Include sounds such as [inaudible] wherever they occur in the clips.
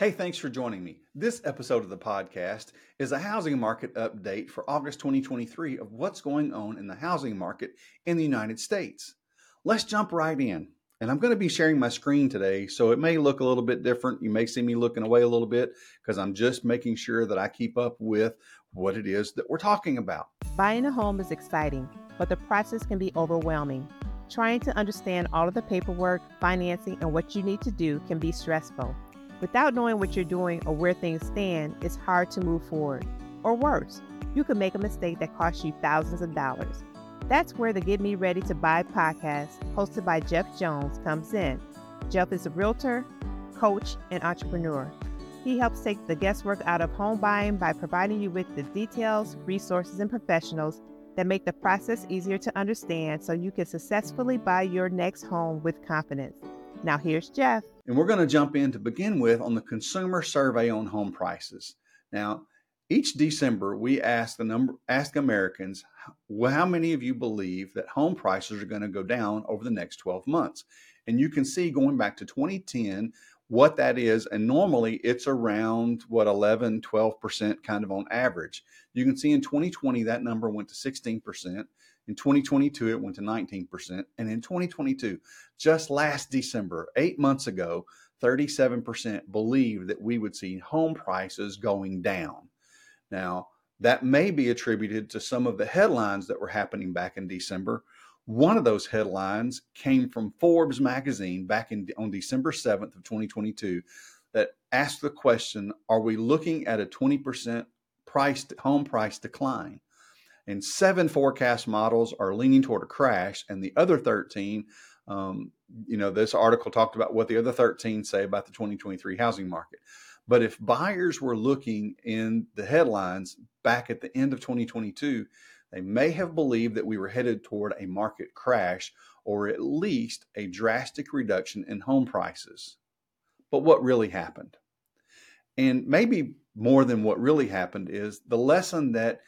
Hey, thanks for joining me. This episode of the podcast is a housing market update for August 2023 of what's going on in the housing market in the United States. Let's jump right in. And I'm going to be sharing my screen today, so it may look a little bit different. You may see me looking away a little bit because I'm just making sure that I keep up with what it is that we're talking about. Buying a home is exciting, but the process can be overwhelming. Trying to understand all of the paperwork, financing, and what you need to do can be stressful. Without knowing what you're doing or where things stand, it's hard to move forward. Or worse, you could make a mistake that costs you thousands of dollars. That's where the Get Me Ready to Buy podcast, hosted by Jeff Jones, comes in. Jeff is a realtor, coach, and entrepreneur. He helps take the guesswork out of home buying by providing you with the details, resources, and professionals that make the process easier to understand so you can successfully buy your next home with confidence. Now, here's Jeff. And we're going to jump in to begin with on the consumer survey on home prices. Now, each December, we ask the number ask Americans how many of you believe that home prices are going to go down over the next 12 months. And you can see going back to 2010 what that is. And normally it's around what 11, 12% kind of on average. You can see in 2020 that number went to 16%. In 2022, it went to 19%. And in 2022, just last December, eight months ago, 37% believed that we would see home prices going down. Now, that may be attributed to some of the headlines that were happening back in December. One of those headlines came from Forbes magazine back in on December 7th of 2022 that asked the question, are we looking at a 20% price home price decline? And seven forecast models are leaning toward a crash, and the other 13, um, you know, this article talked about what the other 13 say about the 2023 housing market. But if buyers were looking in the headlines back at the end of 2022, they may have believed that we were headed toward a market crash or at least a drastic reduction in home prices. But what really happened? And maybe more than what really happened is the lesson that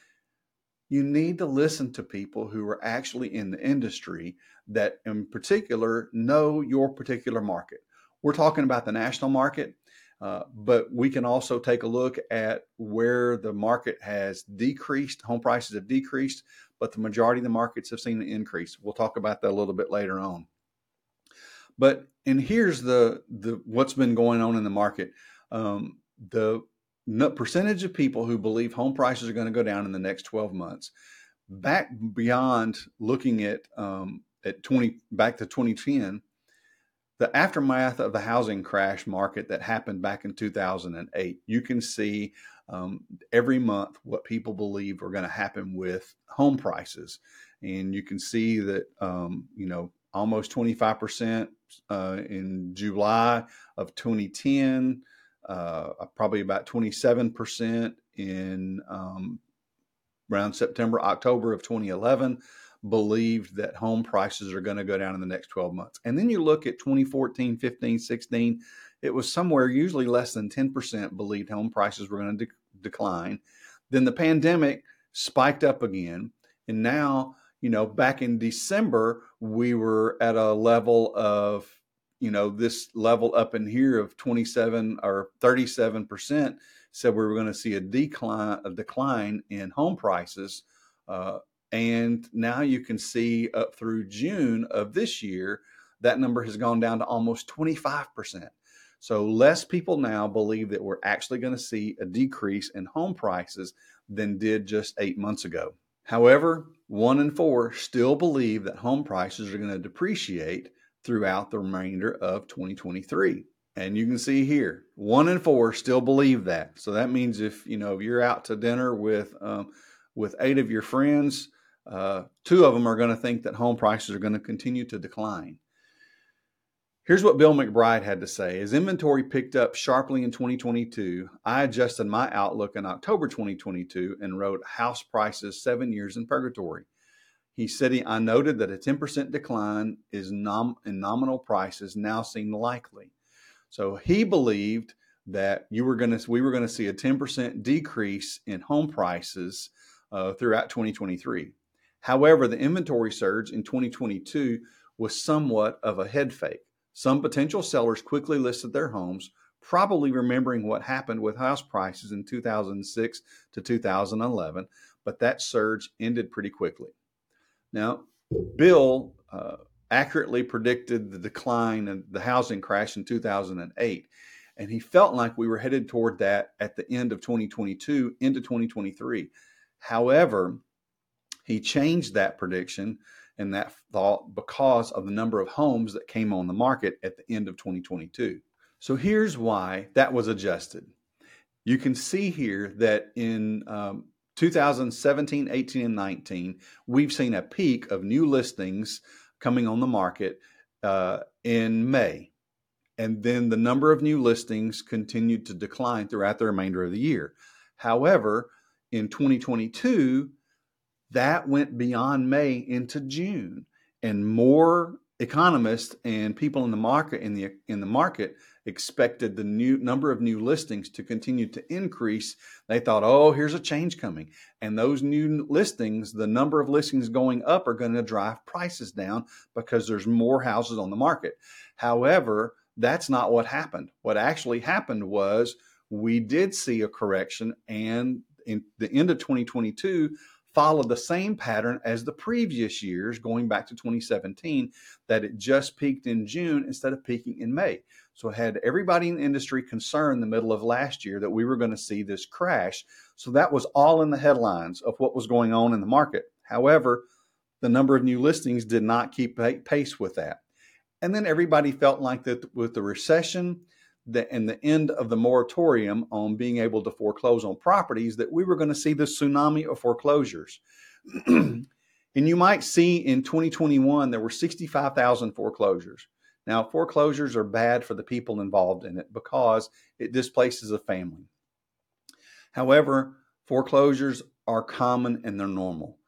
you need to listen to people who are actually in the industry that, in particular, know your particular market. We're talking about the national market, uh, but we can also take a look at where the market has decreased, home prices have decreased, but the majority of the markets have seen an increase. We'll talk about that a little bit later on. But and here's the the what's been going on in the market. Um, the percentage of people who believe home prices are going to go down in the next 12 months. Back beyond looking at um, at 20 back to 2010 the aftermath of the housing crash market that happened back in 2008 you can see um, every month what people believe are going to happen with home prices. And you can see that um, you know almost 25% uh, in july of 2010 uh, probably about 27% in um, around September, October of 2011, believed that home prices are going to go down in the next 12 months. And then you look at 2014, 15, 16, it was somewhere usually less than 10% believed home prices were going to de- decline. Then the pandemic spiked up again. And now, you know, back in December, we were at a level of you know this level up in here of 27 or 37 percent said we were going to see a decline a decline in home prices uh, and now you can see up through june of this year that number has gone down to almost 25 percent. So less people now believe that we're actually going to see a decrease in home prices than did just eight months ago. However one in four still believe that home prices are going to depreciate throughout the remainder of 2023. And you can see here, one in four still believe that. So that means if you know you're out to dinner with um, with eight of your friends, uh, two of them are going to think that home prices are going to continue to decline. Here's what Bill McBride had to say. As inventory picked up sharply in 2022, I adjusted my outlook in October 2022 and wrote House Prices Seven Years in Purgatory. He said, he, I noted that a 10% decline is nom- in nominal prices now seemed likely. So he believed that you were going we were going to see a 10% decrease in home prices uh, throughout 2023. However, the inventory surge in 2022 was somewhat of a head fake. Some potential sellers quickly listed their homes, probably remembering what happened with house prices in 2006 to 2011, but that surge ended pretty quickly. Now, Bill uh, accurately predicted the decline and the housing crash in 2008, and he felt like we were headed toward that at the end of 2022 into 2023. However, he changed that prediction and that thought because of the number of homes that came on the market at the end of 2022. So here's why that was adjusted. You can see here that in um, 2017, 18, and 19, we've seen a peak of new listings coming on the market uh, in May. And then the number of new listings continued to decline throughout the remainder of the year. However, in 2022, that went beyond May into June, and more economists and people in the market in the in the market expected the new number of new listings to continue to increase. They thought, "Oh, here's a change coming." And those new listings, the number of listings going up are going to drive prices down because there's more houses on the market. However, that's not what happened. What actually happened was we did see a correction and in the end of 2022 followed the same pattern as the previous years, going back to 2017, that it just peaked in June instead of peaking in May. So it had everybody in the industry concerned the middle of last year that we were going to see this crash. So that was all in the headlines of what was going on in the market. However, the number of new listings did not keep pace with that. And then everybody felt like that with the recession the, and the end of the moratorium on being able to foreclose on properties that we were going to see the tsunami of foreclosures. [clears throat] and you might see in 2021 there were 65,000 foreclosures. Now, foreclosures are bad for the people involved in it because it displaces a family. However, foreclosures are common and they're normal.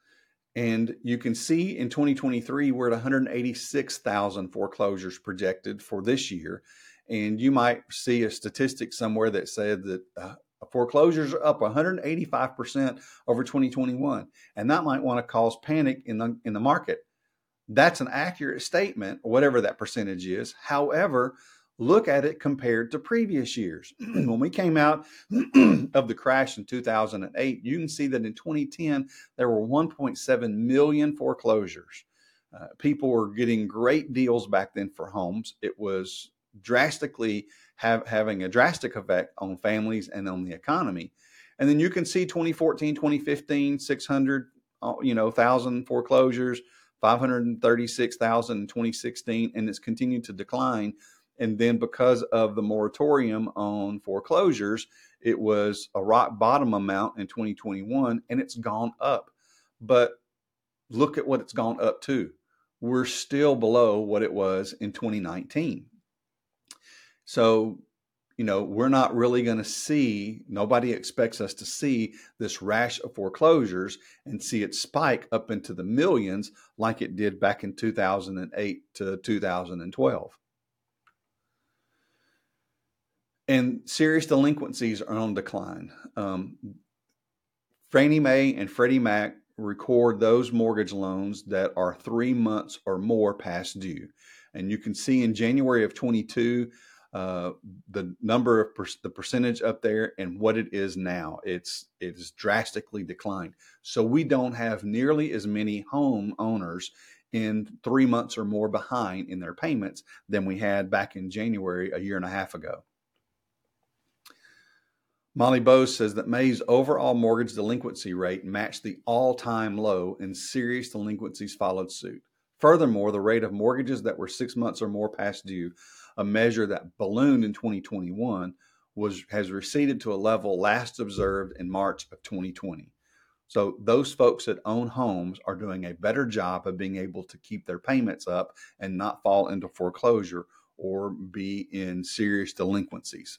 And you can see in 2023, we're at 186,000 foreclosures projected for this year. And you might see a statistic somewhere that said that uh, foreclosures are up 185% over 2021. And that might want to cause panic in the, in the market. That's an accurate statement, whatever that percentage is. However, look at it compared to previous years. [clears throat] when we came out [clears throat] of the crash in 2008, you can see that in 2010, there were 1.7 million foreclosures. Uh, people were getting great deals back then for homes. It was drastically have having a drastic effect on families and on the economy. And then you can see 2014, 2015, 600, uh, you know, thousand foreclosures, 536,000 in 2016, and it's continued to decline. And then because of the moratorium on foreclosures, it was a rock bottom amount in 2021 and it's gone up. But look at what it's gone up to. We're still below what it was in 2019. So, you know, we're not really going to see, nobody expects us to see this rash of foreclosures and see it spike up into the millions like it did back in 2008 to 2012. And serious delinquencies are on decline. Um, Fannie Mae and Freddie Mac record those mortgage loans that are three months or more past due. And you can see in January of 22, uh, the number of per- the percentage up there and what it is now. It's it's drastically declined. So we don't have nearly as many home owners in three months or more behind in their payments than we had back in January a year and a half ago. Molly Bose says that May's overall mortgage delinquency rate matched the all time low, and serious delinquencies followed suit. Furthermore, the rate of mortgages that were six months or more past due a measure that ballooned in 2021 was has receded to a level last observed in March of 2020. So those folks that own homes are doing a better job of being able to keep their payments up and not fall into foreclosure or be in serious delinquencies.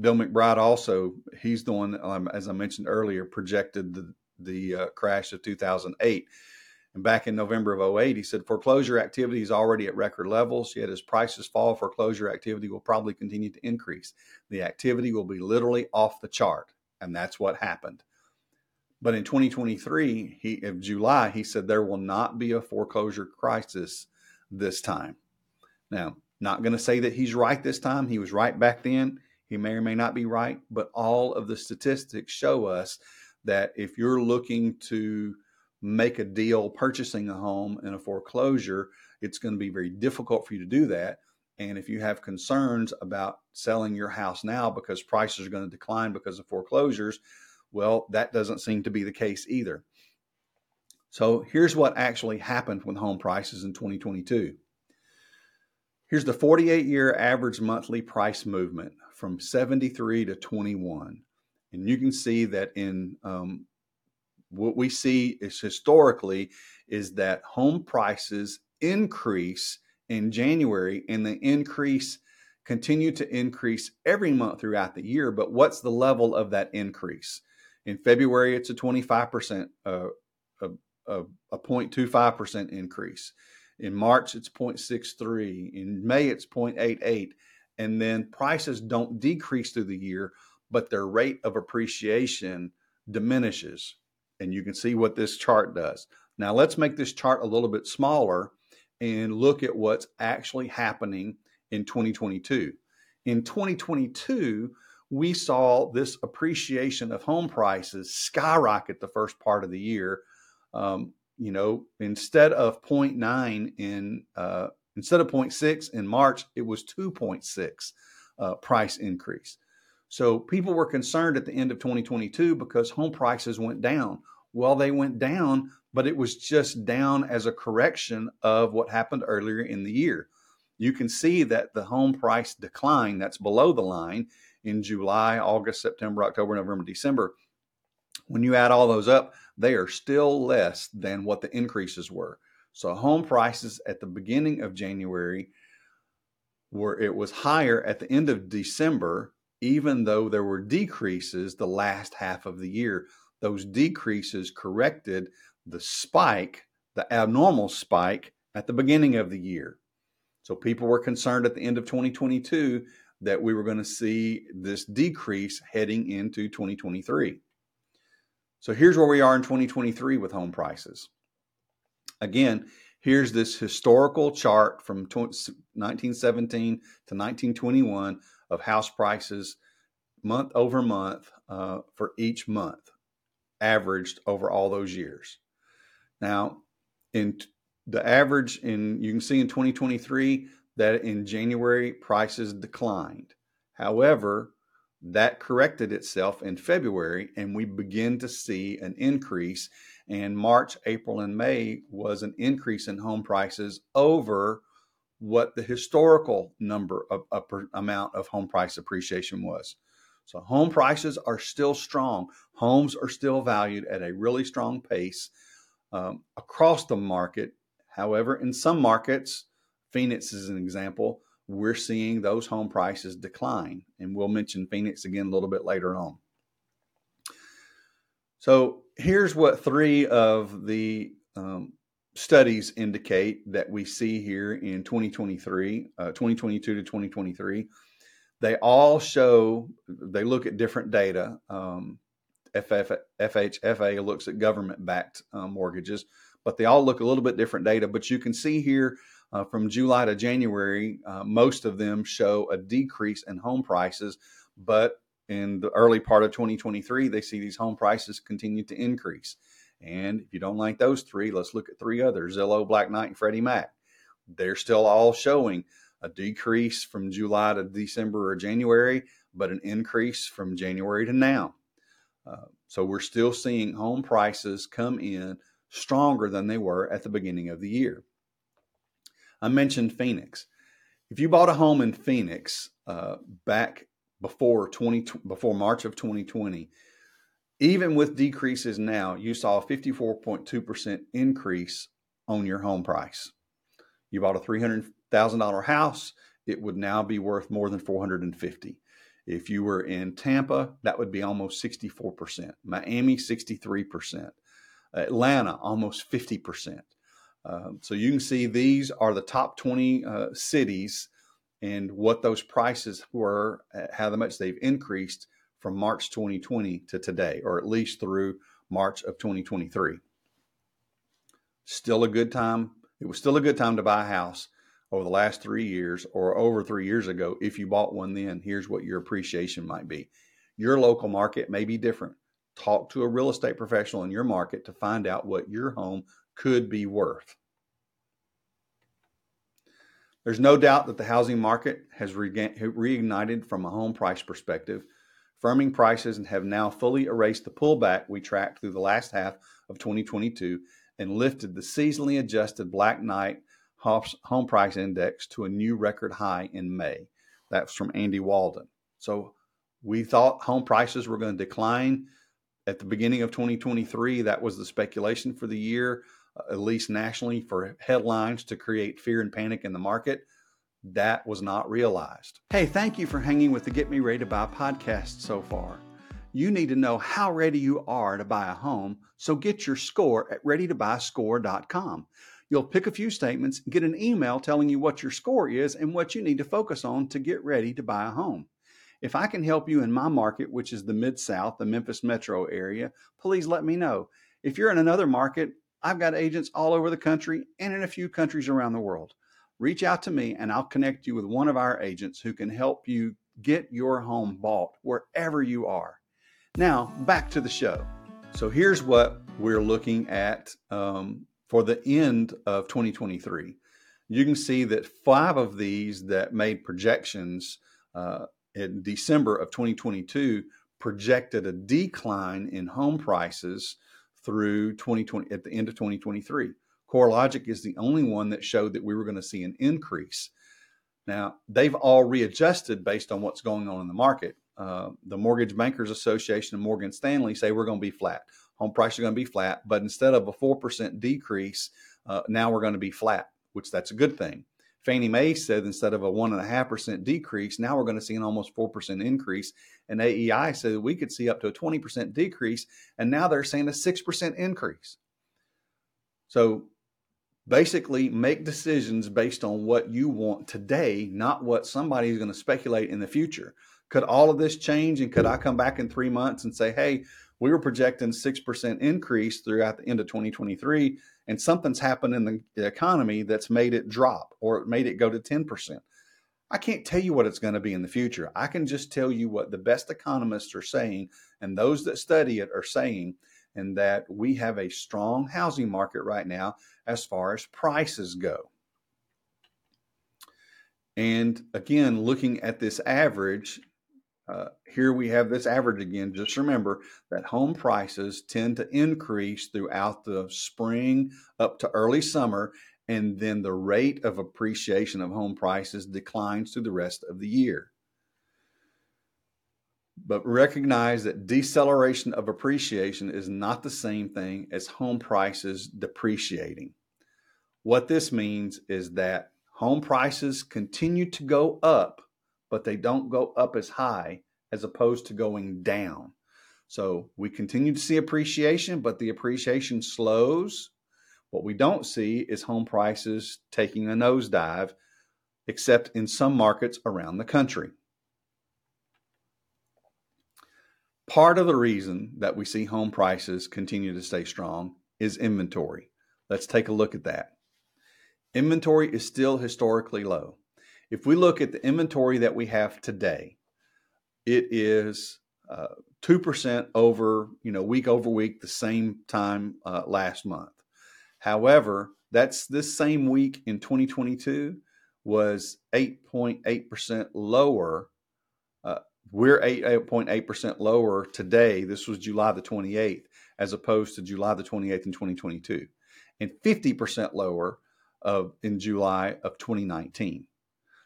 Bill McBride also, he's the one, um, as I mentioned earlier, projected the, the uh, crash of 2008 and back in November of 08, he said foreclosure activity is already at record levels, yet as prices fall, foreclosure activity will probably continue to increase. The activity will be literally off the chart. And that's what happened. But in 2023, he of July, he said there will not be a foreclosure crisis this time. Now, Not going to say that he's right this time. He was right back then. He may or may not be right, but all of the statistics show us that if you're looking to make a deal purchasing a home in a foreclosure, it's going to be very difficult for you to do that. And if you have concerns about selling your house now because prices are going to decline because of foreclosures, well, that doesn't seem to be the case either. So here's what actually happened with home prices in 2022. Here's the 48 year average monthly price movement from 73 to 21. And you can see that in um, what we see is historically is that home prices increase in January and the increase continue to increase every month throughout the year. But what's the level of that increase? In February, it's a 25%, uh, a, a, a 0.25% increase. In March, it's 0.63. In May, it's 0.88. And then prices don't decrease through the year, but their rate of appreciation diminishes. And you can see what this chart does. Now, let's make this chart a little bit smaller and look at what's actually happening in 2022. In 2022, we saw this appreciation of home prices skyrocket the first part of the year. Um, you know, instead of 0.9 in uh, instead of 0.6 in March, it was 2.6 uh, price increase. So people were concerned at the end of 2022 because home prices went down. Well, they went down, but it was just down as a correction of what happened earlier in the year. You can see that the home price decline that's below the line in July, August, September, October, November, December. When you add all those up, they are still less than what the increases were. So home prices at the beginning of January were it was higher at the end of December, even though there were decreases the last half of the year. Those decreases corrected the spike, the abnormal spike at the beginning of the year. So people were concerned at the end of 2022 that we were going to see this decrease heading into 2023. So here's where we are in 2023 with home prices. Again, here's this historical chart from 1917 to 1921 of house prices month over month uh, for each month, averaged over all those years. Now, in the average in you can see in 2023 that in January prices declined. However, that corrected itself in February, and we begin to see an increase. And March, April, and May was an increase in home prices over what the historical number of, amount of home price appreciation was. So home prices are still strong. Homes are still valued at a really strong pace um, across the market. However, in some markets, Phoenix is an example, we're seeing those home prices decline. And we'll mention Phoenix again a little bit later on. So here's what three of the um, studies indicate that we see here in 2023, uh, 2022 to 2023. They all show, they look at different data. Um, FHFA looks at government backed uh, mortgages, but they all look a little bit different data. But you can see here uh, from July to January, uh, most of them show a decrease in home prices, but in the early part of 2023, they see these home prices continue to increase. And if you don't like those three, let's look at three others Zillow, Black Knight, and Freddie Mac. They're still all showing a decrease from July to December or January, but an increase from January to now. Uh, so we're still seeing home prices come in stronger than they were at the beginning of the year. I mentioned Phoenix. If you bought a home in Phoenix uh, back before 20 before March of 2020, even with decreases now, you saw a 54.2% increase on your home price. You bought a $300,000 house, it would now be worth more than 450. If you were in Tampa, that would be almost 64%. Miami, 63%. Atlanta, almost 50%. Um, so you can see these are the top 20 uh, cities and what those prices were, uh, how much they've increased from March 2020 to today, or at least through March of 2023. Still a good time. It was still a good time to buy a house over the last three years or over three years ago, if you bought one then, here's what your appreciation might be. Your local market may be different. Talk to a real estate professional in your market to find out what your home could be worth. There's no doubt that the housing market has reignited from a home price perspective. Firming prices have now fully erased the pullback we tracked through the last half of 2022 and lifted the seasonally adjusted Black Knight home price index to a new record high in May. That's from Andy Walden. So we thought home prices were going to decline at the beginning of 2023. That was the speculation for the year, uh, at least nationally, for headlines to create fear and panic in the market. That was not realized. Hey, thank you for hanging with the Get Me Ready to Buy podcast so far. You need to know how ready you are to buy a home, so get your score at readytobuyscore.com. You'll pick a few statements, get an email telling you what your score is and what you need to focus on to get ready to buy a home. If I can help you in my market, which is the Mid South, the Memphis metro area, please let me know. If you're in another market, I've got agents all over the country and in a few countries around the world. Reach out to me and I'll connect you with one of our agents who can help you get your home bought wherever you are. Now, back to the show. So, here's what we're looking at um, for the end of 2023. You can see that five of these that made projections uh, in December of 2022 projected a decline in home prices through 2020 at the end of 2023. CoreLogic is the only one that showed that we were going to see an increase. Now, they've all readjusted based on what's going on in the market. Uh, the Mortgage Bankers Association and Morgan Stanley say we're going to be flat home prices are going to be flat. But instead of a 4% decrease, uh, now we're going to be flat, which that's a good thing. Fannie Mae said instead of a 1.5% decrease, now we're going to see an almost 4% increase. And AEI said we could see up to a 20% decrease. And now they're saying a 6% increase. So basically, make decisions based on what you want today, not what somebody is going to speculate in the future. Could all of this change? And could I come back in three months and say, hey, we were projecting 6% increase throughout the end of 2023 and something's happened in the economy that's made it drop or it made it go to 10%. I can't tell you what it's going to be in the future. I can just tell you what the best economists are saying and those that study it are saying and that we have a strong housing market right now as far as prices go. And again, looking at this average, uh, here we have this average again. Just remember that home prices tend to increase throughout the spring up to early summer, and then the rate of appreciation of home prices declines through the rest of the year. But recognize that deceleration of appreciation is not the same thing as home prices depreciating. What this means is that home prices continue to go up but they don't go up as high as opposed to going down. So we continue to see appreciation, but the appreciation slows. What we don't see is home prices taking a nosedive, except in some markets around the country. Part of the reason that we see home prices continue to stay strong is inventory. Let's take a look at that. Inventory is still historically low. If we look at the inventory that we have today, it is uh, two percent over, you know, week over week, the same time uh, last month. However, that's this same week in 2022 was 8.8 percent lower. We're 8.8 percent lower today. This was July the 28th, as opposed to July the 28th in 2022, and 50 percent lower of in July of 2019.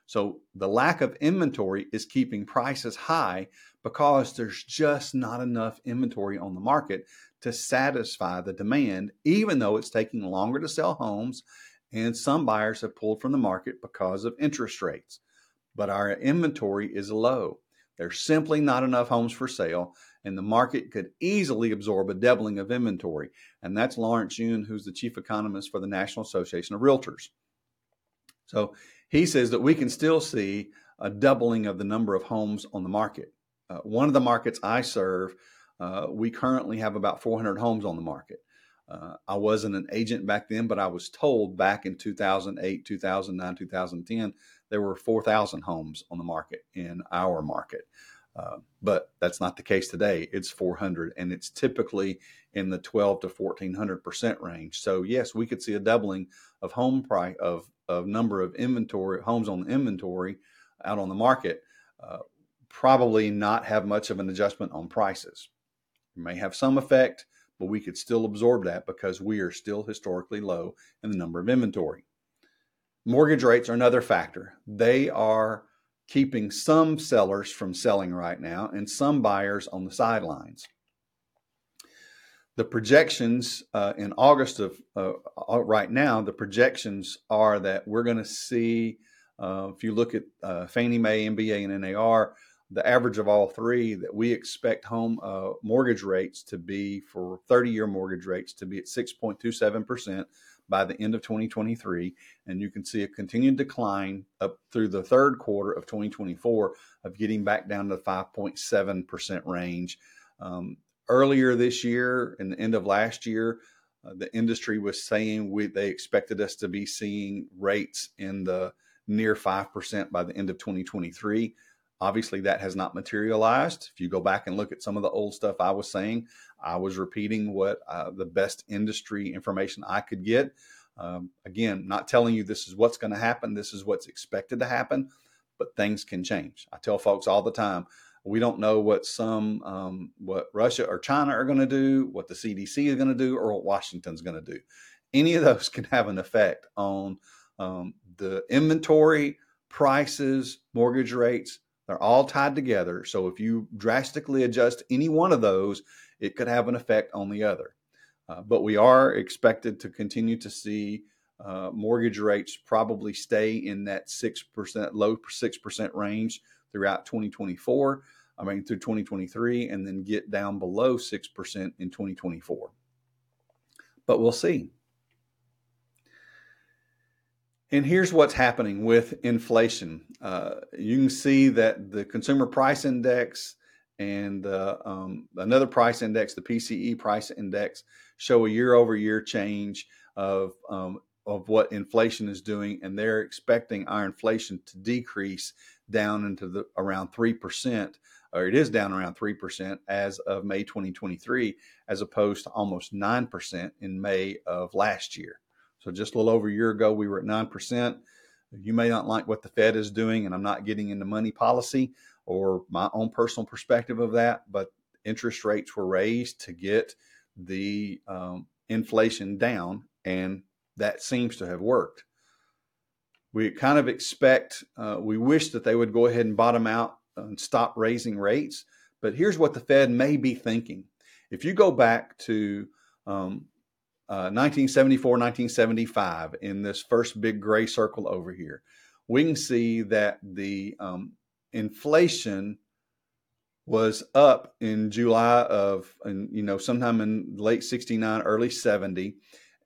So the lack of inventory is keeping prices high because there's just not enough inventory on the market to satisfy the demand, even though it's taking longer to sell homes and some buyers have pulled from the market because of interest rates. But our inventory is low. There's simply not enough homes for sale, and the market could easily absorb a doubling of inventory. And that's Lawrence Yun, who's the chief economist for the National Association of Realtors. So he says that we can still see a doubling of the number of homes on the market. Uh, one of the markets I serve, uh, we currently have about 400 homes on the market. Uh, I wasn't an agent back then, but I was told back in 2008, 2009, 2010, there were 4,000 homes on the market in our market. Uh, but that's not the case today. It's 400, and it's typically in the 12 to 1400 percent range. So yes, we could see a doubling of home price of of number of inventory homes on inventory out on the market. Uh, probably not have much of an adjustment on prices. It may have some effect, but we could still absorb that because we are still historically low in the number of inventory. Mortgage rates are another factor. They are keeping some sellers from selling right now and some buyers on the sidelines. The projections uh, in August of uh, uh right now, the projections are that we're going to see, uh, if you look at uh, Fannie Mae, MBA, and NAR, the average of all three, that we expect home uh, mortgage rates to be for 30 year mortgage rates to be at 6.27% by the end of 2023. And you can see a continued decline up through the third quarter of 2024 of getting back down to the 5.7% range. Um, earlier this year and the end of last year, uh, the industry was saying we, they expected us to be seeing rates in the near 5% by the end of 2023. Obviously, that has not materialized. If you go back and look at some of the old stuff I was saying, I was repeating what uh, the best industry information I could get. Um, again, not telling you this is what's going to happen, this is what's expected to happen, but things can change. I tell folks all the time, we don't know what some um, what Russia or China are going to do, what the CDC is going to do, or what Washington's going to do. Any of those [laughs] can have an effect on um, the inventory, prices, mortgage rates, they're all tied together. So if you drastically adjust any one of those, it could have an effect on the other. Uh, but we are expected to continue to see uh, mortgage rates probably stay in that 6%, low 6% range throughout 2024. I mean, through 2023, and then get down below 6% in 2024. But we'll see. And here's what's happening with inflation. Uh, you can see that the consumer price index and uh, um, another price index, the PCE price index, show a year over year change of um, of what inflation is doing, and they're expecting our inflation to decrease down into the around three percent, or it is down around three percent as of May 2023, as opposed to almost nine percent in May of last year. So just a little over a year ago, we were at 9%. You may not like what the Fed is doing, and I'm not getting into money policy or my own personal perspective of that, but interest rates were raised to get the um, inflation down, and that seems to have worked. We kind of expect, uh, we wish that they would go ahead and bottom out and stop raising rates. But here's what the Fed may be thinking. If you go back to um, 1974, uh, 1975, in this first big gray circle over here, we can see that the um, inflation was up in July of, you know, sometime in late 69, early 70,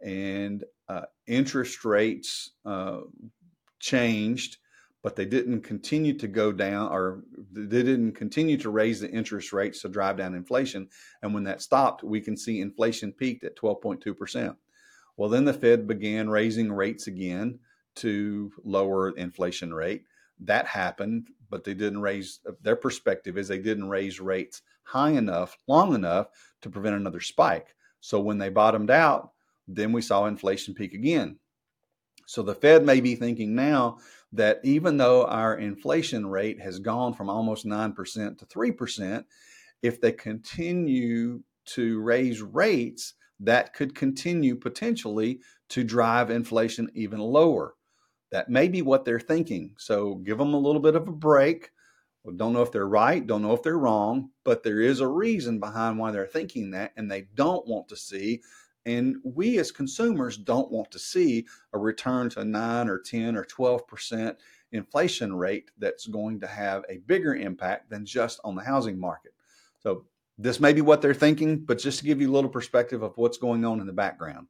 and uh, interest rates uh, changed but they didn't continue to go down or they didn't continue to raise the interest rates to drive down inflation. And when that stopped, we can see inflation peaked at 12.2%. Well, then the Fed began raising rates again to lower inflation rate. That happened, but they didn't raise uh, their perspective is they didn't raise rates high enough, long enough to prevent another spike. So when they bottomed out, then we saw inflation peak again. So the Fed may be thinking now that even though our inflation rate has gone from almost 9% to 3%, if they continue to raise rates, that could continue potentially to drive inflation even lower. That may be what they're thinking. So give them a little bit of a break. Don't know if they're right, don't know if they're wrong, but there is a reason behind why they're thinking that, and they don't want to see and we as consumers don't want to see a return to 9 or 10 or 12% inflation rate that's going to have a bigger impact than just on the housing market. So, this may be what they're thinking, but just to give you a little perspective of what's going on in the background.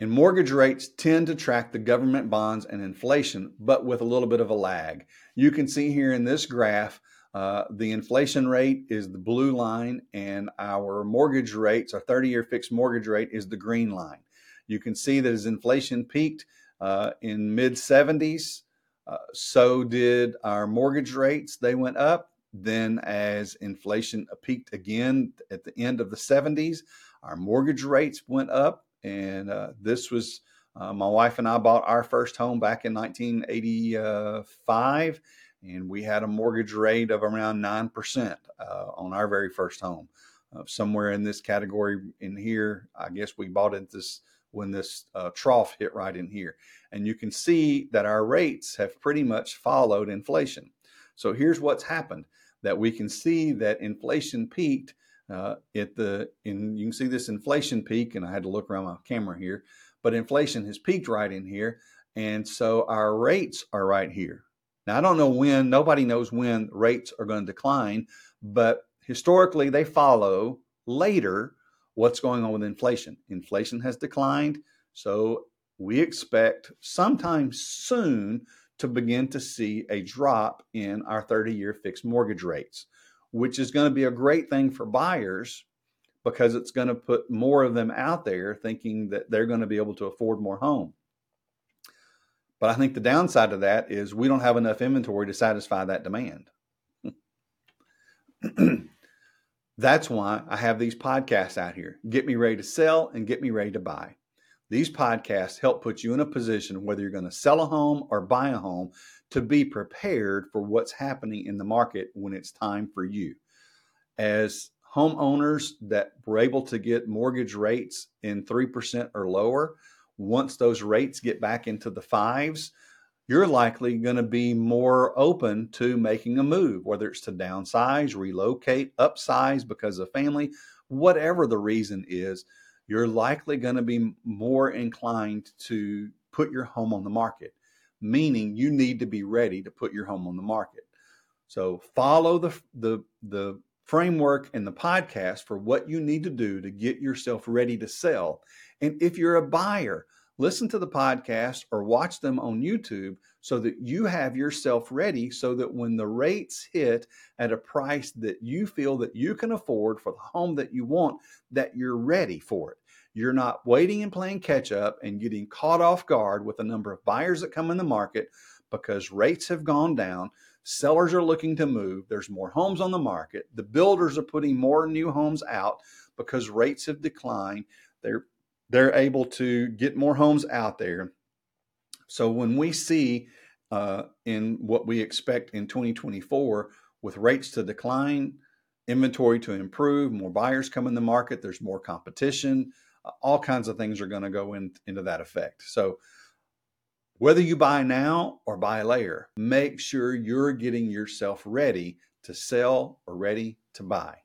And mortgage rates tend to track the government bonds and inflation, but with a little bit of a lag. You can see here in this graph Uh, the inflation rate is the blue line, and our mortgage rates, our 30 year fixed mortgage rate, is the green line. You can see that as inflation peaked uh, in mid 70s, uh, so did our mortgage rates. They went up. Then, as inflation peaked again at the end of the 70s, our mortgage rates went up. And uh, this was uh, my wife and I bought our first home back in 1985 and we had a mortgage rate of around 9% uh, on our very first home. Uh, somewhere in this category in here, I guess we bought it this when this uh, trough hit right in here. And you can see that our rates have pretty much followed inflation. So here's what's happened that we can see that inflation peaked uh, at the, in, you can see this inflation peak, and I had to look around my camera here, but inflation has peaked right in here. And so our rates are right here. Now, I don't know when, nobody knows when rates are going to decline, but historically they follow later what's going on with inflation. Inflation has declined, so we expect sometime soon to begin to see a drop in our 30 year fixed mortgage rates, which is going to be a great thing for buyers because it's going to put more of them out there thinking that they're going to be able to afford more home. But I think the downside of that is we don't have enough inventory to satisfy that demand. [clears throat] That's why I have these podcasts out here. Get me ready to sell and get me ready to buy. These podcasts help put you in a position, whether you're going to sell a home or buy a home, to be prepared for what's happening in the market when it's time for you. As homeowners that were able to get mortgage rates in 3% or lower, once those rates get back into the fives, you're likely going to be more open to making a move, whether it's to downsize, relocate, upsize because of family, whatever the reason is, you're likely going to be more inclined to put your home on the market, meaning you need to be ready to put your home on the market. So follow the, the, the framework and the podcast for what you need to do to get yourself ready to sell. And if you're a buyer, listen to the podcast or watch them on YouTube so that you have yourself ready so that when the rates hit at a price that you feel that you can afford for the home that you want that you're ready for it. You're not waiting and playing catch up and getting caught off guard with the number of buyers that come in the market because rates have gone down. Sellers are looking to move. There's more homes on the market. The builders are putting more new homes out because rates have declined. They're they're able to get more homes out there. So when we see uh, in what we expect in 2024 with rates to decline, inventory to improve, more buyers come in the market, there's more competition, all kinds of things are going to go in, into that effect. So whether you buy now or buy later, make sure you're getting yourself ready to sell or ready to buy.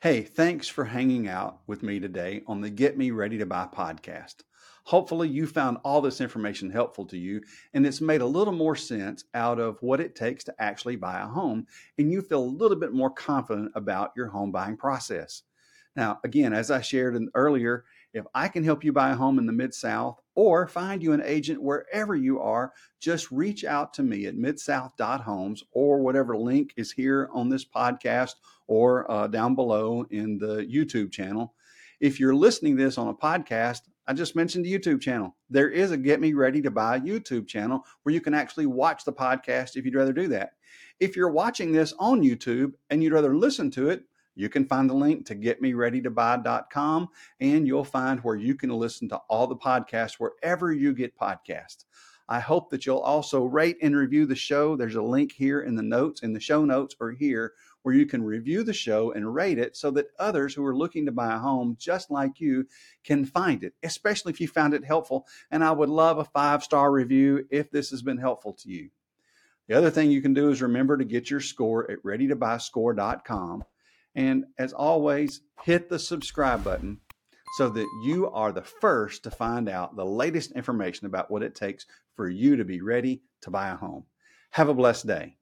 Hey, thanks for hanging out with me today on the Get Me Ready to Buy podcast. Hopefully, you found all this information helpful to you and it's made a little more sense out of what it takes to actually buy a home, and you feel a little bit more confident about your home buying process. Now, again, as I shared earlier, if I can help you buy a home in the Mid South or find you an agent wherever you are, just reach out to me at midsouth.homes or whatever link is here on this podcast or uh, down below in the YouTube channel. If you're listening this on a podcast, I just mentioned the YouTube channel. There is a Get Me Ready to Buy YouTube channel where you can actually watch the podcast if you'd rather do that. If you're watching this on YouTube and you'd rather listen to it, you can find the link to getmereadytobuy.com and you'll find where you can listen to all the podcasts wherever you get podcasts. I hope that you'll also rate and review the show. There's a link here in the notes, in the show notes, or here where you can review the show and rate it so that others who are looking to buy a home just like you can find it, especially if you found it helpful. And I would love a five star review if this has been helpful to you. The other thing you can do is remember to get your score at readytobuyscore.com. And as always, hit the subscribe button so that you are the first to find out the latest information about what it takes for you to be ready to buy a home. Have a blessed day.